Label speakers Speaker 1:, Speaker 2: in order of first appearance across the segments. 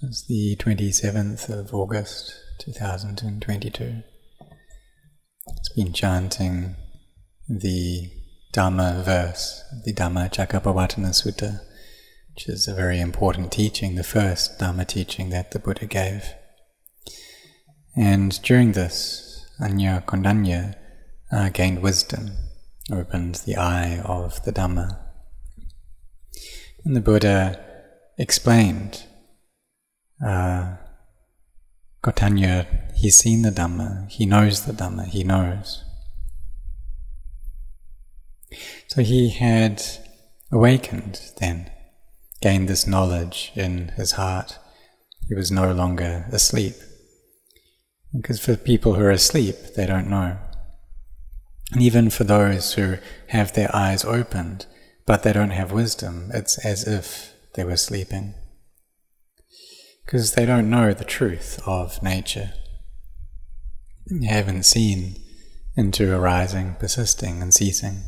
Speaker 1: It's the 27th of August 2022. It's been chanting the Dhamma verse, the Dhamma Cakkappavattana Sutta, which is a very important teaching, the first Dhamma teaching that the Buddha gave. And during this, Anya Kondanya uh, gained wisdom, opened the eye of the Dhamma. And the Buddha explained uh, he's seen the Dhamma, he knows the Dhamma, he knows. So he had awakened then, gained this knowledge in his heart. He was no longer asleep. Because for people who are asleep, they don't know. And even for those who have their eyes opened, but they don't have wisdom, it's as if they were sleeping because they don't know the truth of nature. They haven't seen into arising, persisting, and ceasing.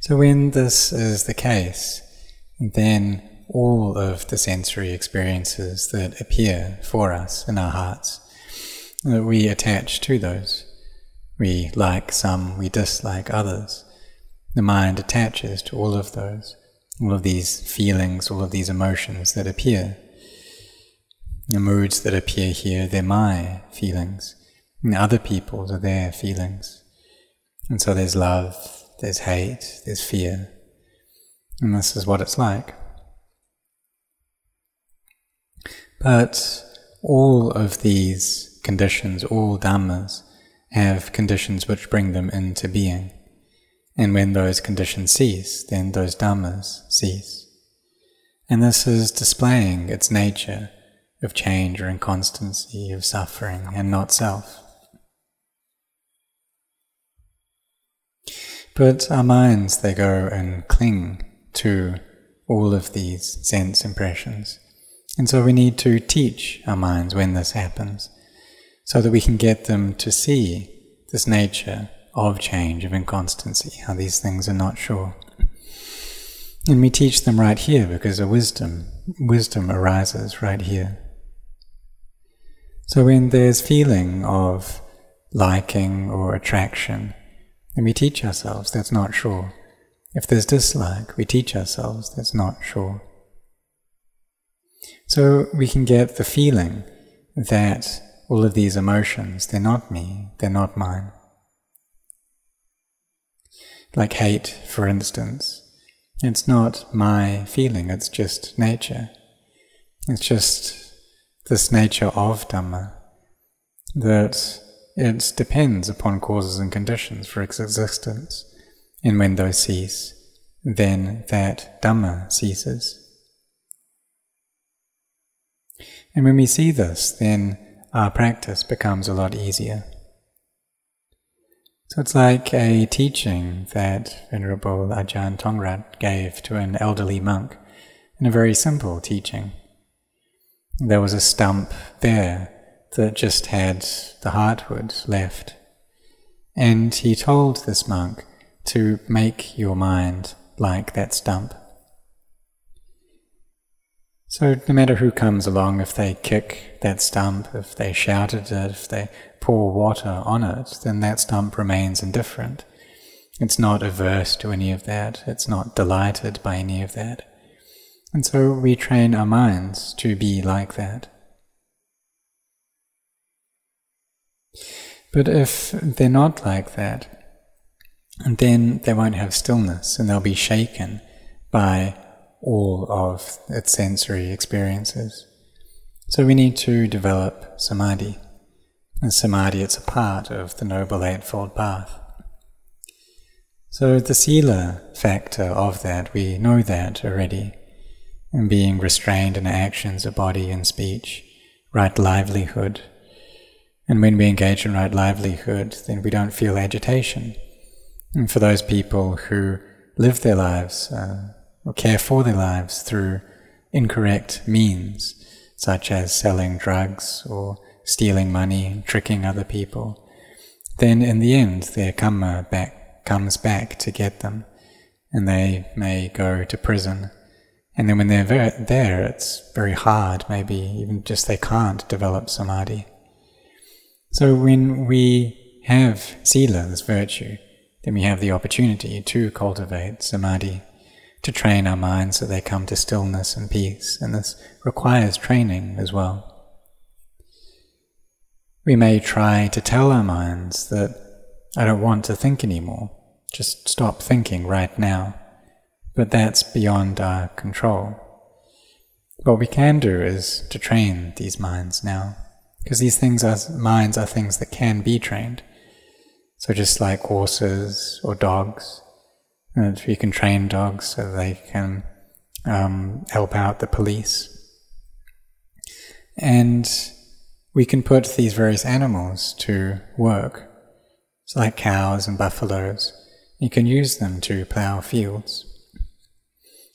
Speaker 1: So, when this is the case, then all of the sensory experiences that appear for us in our hearts, that we attach to those. We like some, we dislike others. The mind attaches to all of those all of these feelings, all of these emotions that appear. The moods that appear here, they're my feelings. And other people's are their feelings. And so there's love, there's hate, there's fear. And this is what it's like. But all of these conditions, all dhammas, have conditions which bring them into being. And when those conditions cease, then those dhammas cease. And this is displaying its nature of change or inconstancy, of suffering and not self. But our minds, they go and cling to all of these sense impressions. And so we need to teach our minds when this happens, so that we can get them to see this nature of change, of inconstancy, how these things are not sure. And we teach them right here because a wisdom, wisdom arises right here. So when there's feeling of liking or attraction, then we teach ourselves that's not sure. If there's dislike, we teach ourselves that's not sure. So we can get the feeling that all of these emotions, they're not me, they're not mine like hate, for instance. It's not my feeling, it's just nature. It's just this nature of Dhamma that it depends upon causes and conditions for its existence. And when those cease, then that Dhamma ceases. And when we see this, then our practice becomes a lot easier. So it's like a teaching that Venerable Ajahn Tongrat gave to an elderly monk in a very simple teaching. There was a stump there that just had the heartwood left. And he told this monk to make your mind like that stump. So, no matter who comes along, if they kick that stump, if they shout at it, if they pour water on it, then that stump remains indifferent. It's not averse to any of that, it's not delighted by any of that. And so we train our minds to be like that. But if they're not like that, then they won't have stillness and they'll be shaken by all of its sensory experiences. So we need to develop samadhi. And samadhi, it's a part of the Noble Eightfold Path. So the sila factor of that, we know that already. And being restrained in actions of body and speech, right livelihood. And when we engage in right livelihood, then we don't feel agitation. And for those people who live their lives uh, or care for their lives through incorrect means, such as selling drugs or stealing money, tricking other people, then in the end their karma back, comes back to get them, and they may go to prison. And then when they're there, it's very hard, maybe even just they can't develop samadhi. So when we have sila, this virtue, then we have the opportunity to cultivate samadhi, to train our minds so they come to stillness and peace, and this requires training as well. We may try to tell our minds that I don't want to think anymore, just stop thinking right now, but that's beyond our control. What we can do is to train these minds now, because these things are minds are things that can be trained. So just like horses or dogs, and you can train dogs so they can um, help out the police. And we can put these various animals to work. It's like cows and buffaloes. You can use them to plow fields.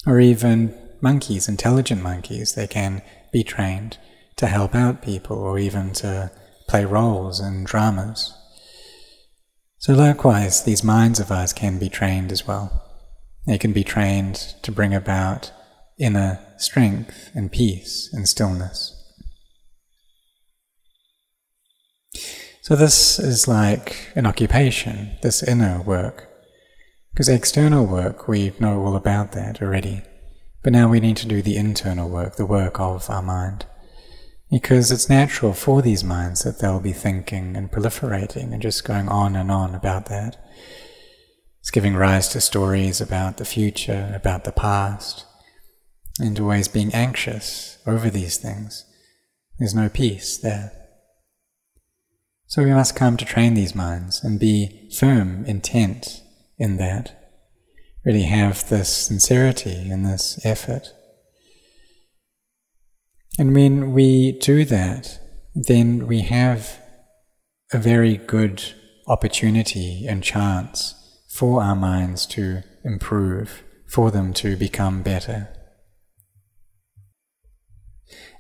Speaker 1: Or even monkeys, intelligent monkeys, they can be trained to help out people or even to play roles in dramas. So likewise, these minds of ours can be trained as well. They can be trained to bring about inner strength and peace and stillness. So this is like an occupation, this inner work. Because external work, we know all about that already. But now we need to do the internal work, the work of our mind because it's natural for these minds that they'll be thinking and proliferating and just going on and on about that. It's giving rise to stories about the future, about the past, and always being anxious over these things. There's no peace there. So we must come to train these minds and be firm, intent in that. Really have this sincerity and this effort. And when we do that, then we have a very good opportunity and chance for our minds to improve, for them to become better.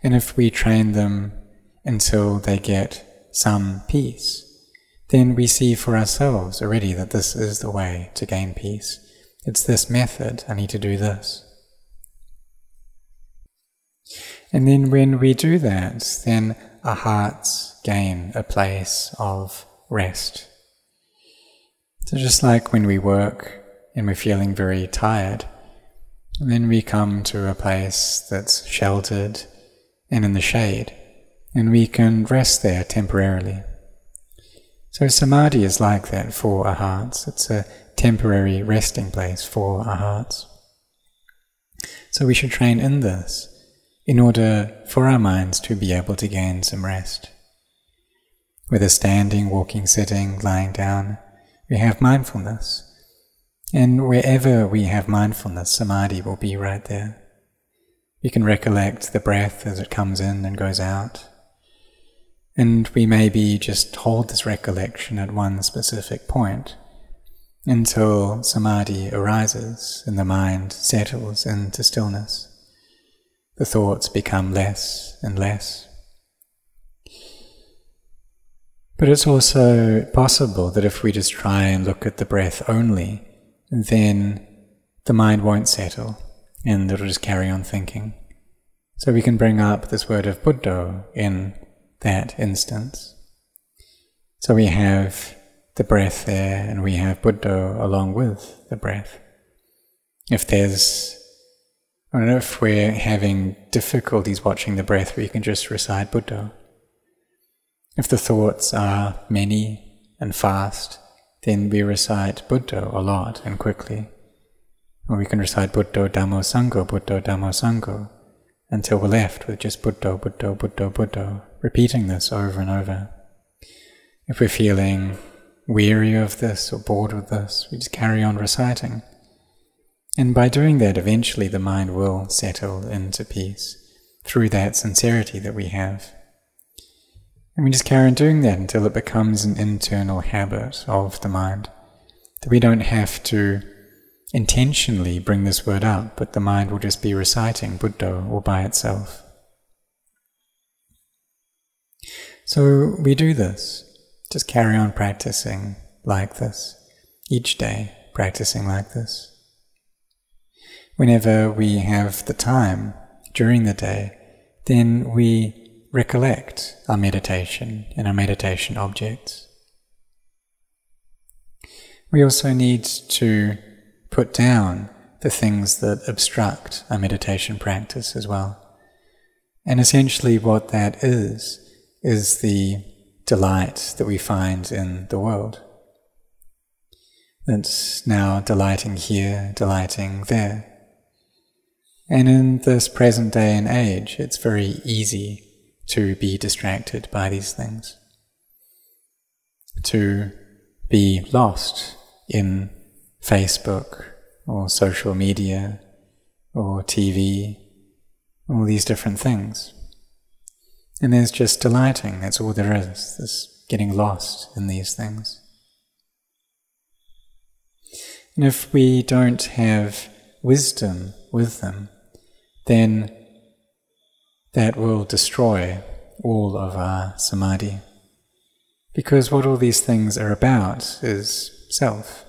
Speaker 1: And if we train them until they get some peace, then we see for ourselves already that this is the way to gain peace. It's this method, I need to do this. And then when we do that, then our hearts gain a place of rest. So just like when we work and we're feeling very tired, then we come to a place that's sheltered and in the shade, and we can rest there temporarily. So samadhi is like that for our hearts. It's a temporary resting place for our hearts. So we should train in this in order for our minds to be able to gain some rest. Whether standing, walking, sitting, lying down, we have mindfulness. And wherever we have mindfulness, samadhi will be right there. We can recollect the breath as it comes in and goes out. And we maybe just hold this recollection at one specific point until samadhi arises and the mind settles into stillness the thoughts become less and less. But it's also possible that if we just try and look at the breath only, then the mind won't settle and it'll just carry on thinking. So we can bring up this word of Buddha in that instance. So we have the breath there and we have Buddha along with the breath. If there's Know if we're having difficulties watching the breath we can just recite Buddha. If the thoughts are many and fast, then we recite Buddha a lot and quickly. Or we can recite Buddha Dhammo Sangho, Buddha Dhammo Sangho, until we're left with just Buddha, Buddha, Buddha, Buddha, repeating this over and over. If we're feeling weary of this or bored with this, we just carry on reciting. And by doing that, eventually the mind will settle into peace through that sincerity that we have. And we just carry on doing that until it becomes an internal habit of the mind. That we don't have to intentionally bring this word up, but the mind will just be reciting Buddha all by itself. So we do this. Just carry on practicing like this, each day practicing like this. Whenever we have the time during the day, then we recollect our meditation and our meditation objects. We also need to put down the things that obstruct our meditation practice as well. And essentially, what that is, is the delight that we find in the world. That's now delighting here, delighting there. And in this present day and age, it's very easy to be distracted by these things, to be lost in Facebook or social media or TV, all these different things. And there's just delighting, that's all there is, this getting lost in these things. And if we don't have wisdom with them, then that will destroy all of our samadhi. Because what all these things are about is self.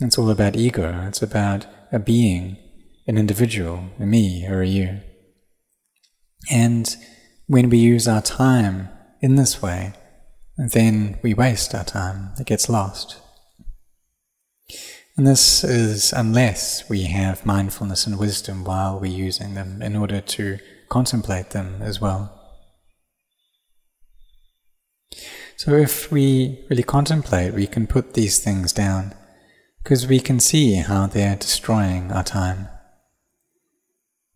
Speaker 1: It's all about ego. It's about a being, an individual, a me or a you. And when we use our time in this way, then we waste our time. It gets lost. And this is unless we have mindfulness and wisdom while we're using them in order to contemplate them as well. So if we really contemplate, we can put these things down because we can see how they're destroying our time.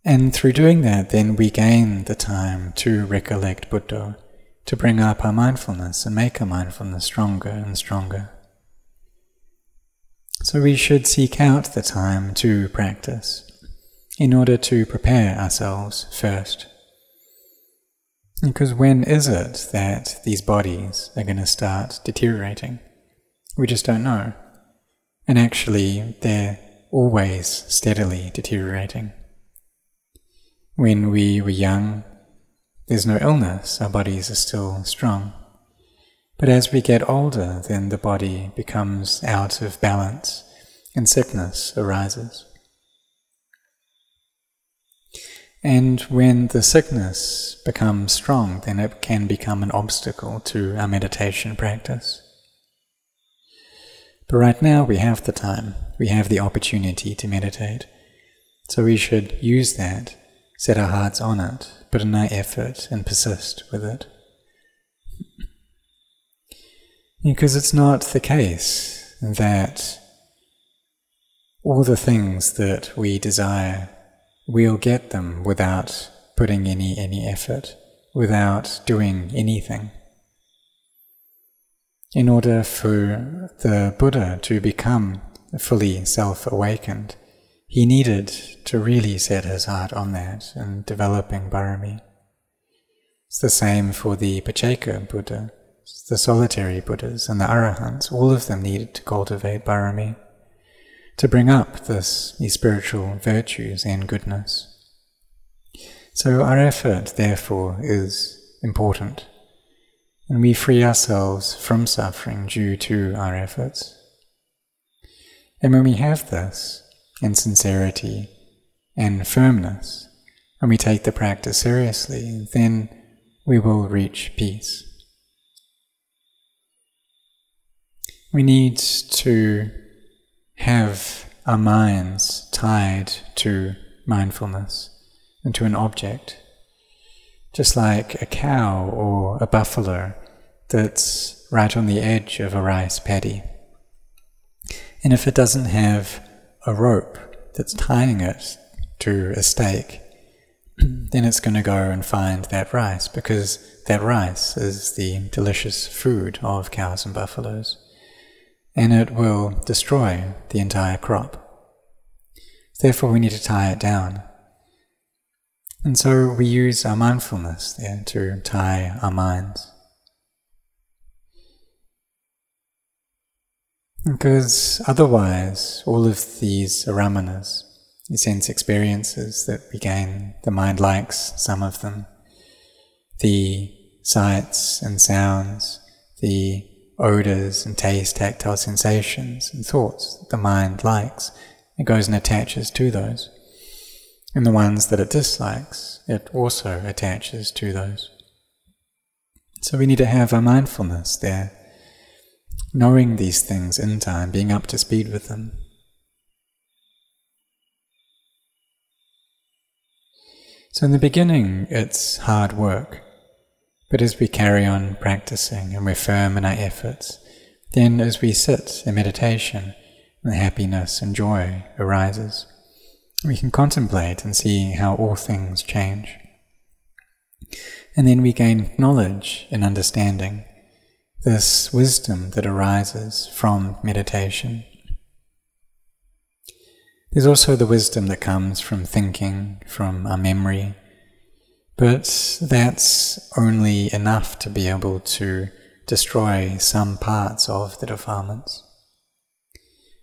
Speaker 1: And through doing that, then we gain the time to recollect Buddha, to bring up our mindfulness and make our mindfulness stronger and stronger. So we should seek out the time to practice in order to prepare ourselves first. Because when is it that these bodies are going to start deteriorating? We just don't know. And actually, they're always steadily deteriorating. When we were young, there's no illness, our bodies are still strong. But as we get older, then the body becomes out of balance and sickness arises. And when the sickness becomes strong, then it can become an obstacle to our meditation practice. But right now we have the time, we have the opportunity to meditate. So we should use that, set our hearts on it, put in our effort, and persist with it. Because it's not the case that all the things that we desire, we'll get them without putting any, any effort, without doing anything. In order for the Buddha to become fully self awakened, he needed to really set his heart on that and developing Barami. It's the same for the Pacceka Buddha the solitary Buddhas and the Arahants, all of them needed to cultivate Barami, to bring up this, these spiritual virtues and goodness. So our effort, therefore, is important, and we free ourselves from suffering due to our efforts. And when we have this, in sincerity and firmness, and we take the practice seriously, then we will reach peace. We need to have our minds tied to mindfulness and to an object, just like a cow or a buffalo that's right on the edge of a rice paddy. And if it doesn't have a rope that's tying it to a stake, then it's going to go and find that rice because that rice is the delicious food of cows and buffaloes and it will destroy the entire crop. Therefore, we need to tie it down. And so we use our mindfulness there to tie our minds. Because otherwise, all of these aramanas, the sense experiences that we gain, the mind likes some of them, the sights and sounds, the odors and taste, tactile sensations and thoughts that the mind likes. It goes and attaches to those. And the ones that it dislikes, it also attaches to those. So we need to have our mindfulness there, knowing these things in time, being up to speed with them. So in the beginning, it's hard work. But as we carry on practicing and we're firm in our efforts, then as we sit in meditation, the happiness and joy arises. We can contemplate and see how all things change. And then we gain knowledge and understanding, this wisdom that arises from meditation. There's also the wisdom that comes from thinking, from our memory, but that's only enough to be able to destroy some parts of the defilements.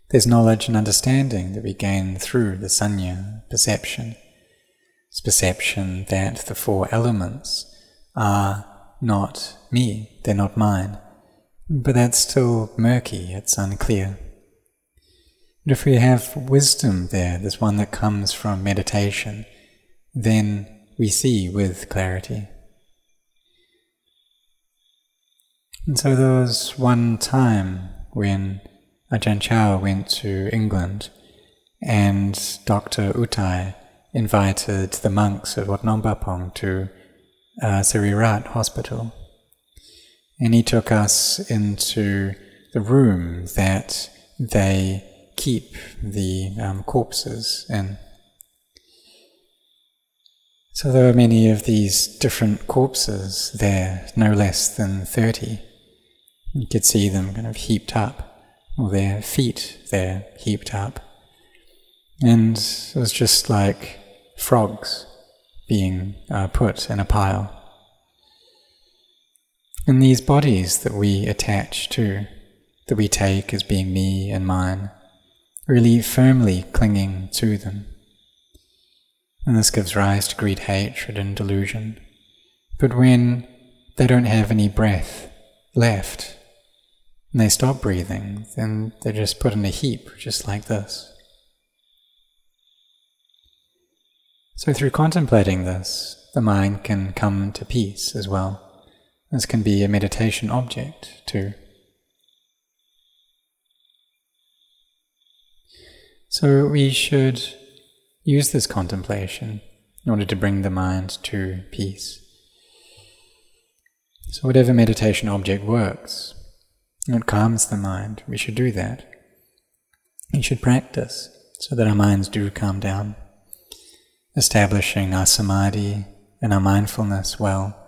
Speaker 1: There's knowledge and understanding that we gain through the sanya, perception. It's perception that the four elements are not me, they're not mine. But that's still murky, it's unclear. But if we have wisdom there, there's one that comes from meditation, then we see with clarity. And so there was one time when Ajahn Chah went to England and Dr. Utai invited the monks at Wat Nong Pah to uh, Siriraj Hospital. And he took us into the room that they keep the um, corpses in. So there were many of these different corpses there, no less than 30. You could see them kind of heaped up, or their feet there heaped up. And it was just like frogs being uh, put in a pile. And these bodies that we attach to, that we take as being me and mine, really firmly clinging to them. And this gives rise to greed, hatred, and delusion. But when they don't have any breath left, and they stop breathing, then they're just put in a heap, just like this. So, through contemplating this, the mind can come to peace as well. This can be a meditation object too. So we should use this contemplation in order to bring the mind to peace. So, whatever meditation object works, and it calms the mind, we should do that. We should practice so that our minds do calm down, establishing our samadhi and our mindfulness well,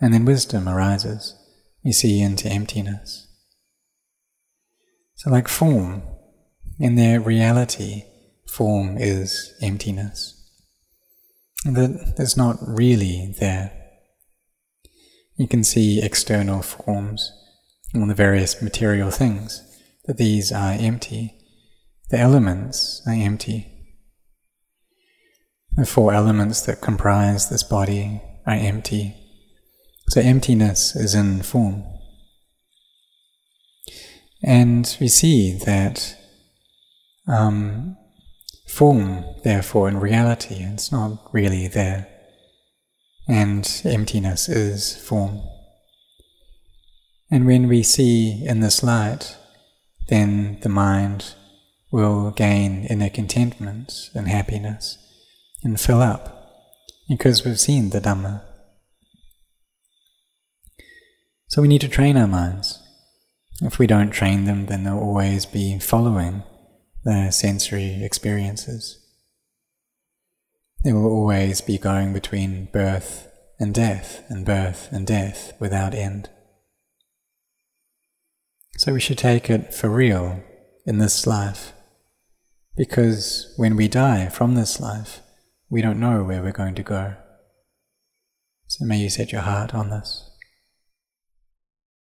Speaker 1: and then wisdom arises. We see into emptiness. So, like form, in their reality, form is emptiness. That is not really there. You can see external forms, all the various material things, that these are empty. The elements are empty. The four elements that comprise this body are empty. So emptiness is in form. And we see that um, form, therefore, in reality, it's not really there. And emptiness is form. And when we see in this light, then the mind will gain inner contentment and happiness and fill up because we've seen the Dhamma. So we need to train our minds. If we don't train them, then they'll always be following their sensory experiences. They will always be going between birth and death and birth and death without end. So we should take it for real in this life, because when we die from this life, we don't know where we're going to go. So may you set your heart on this.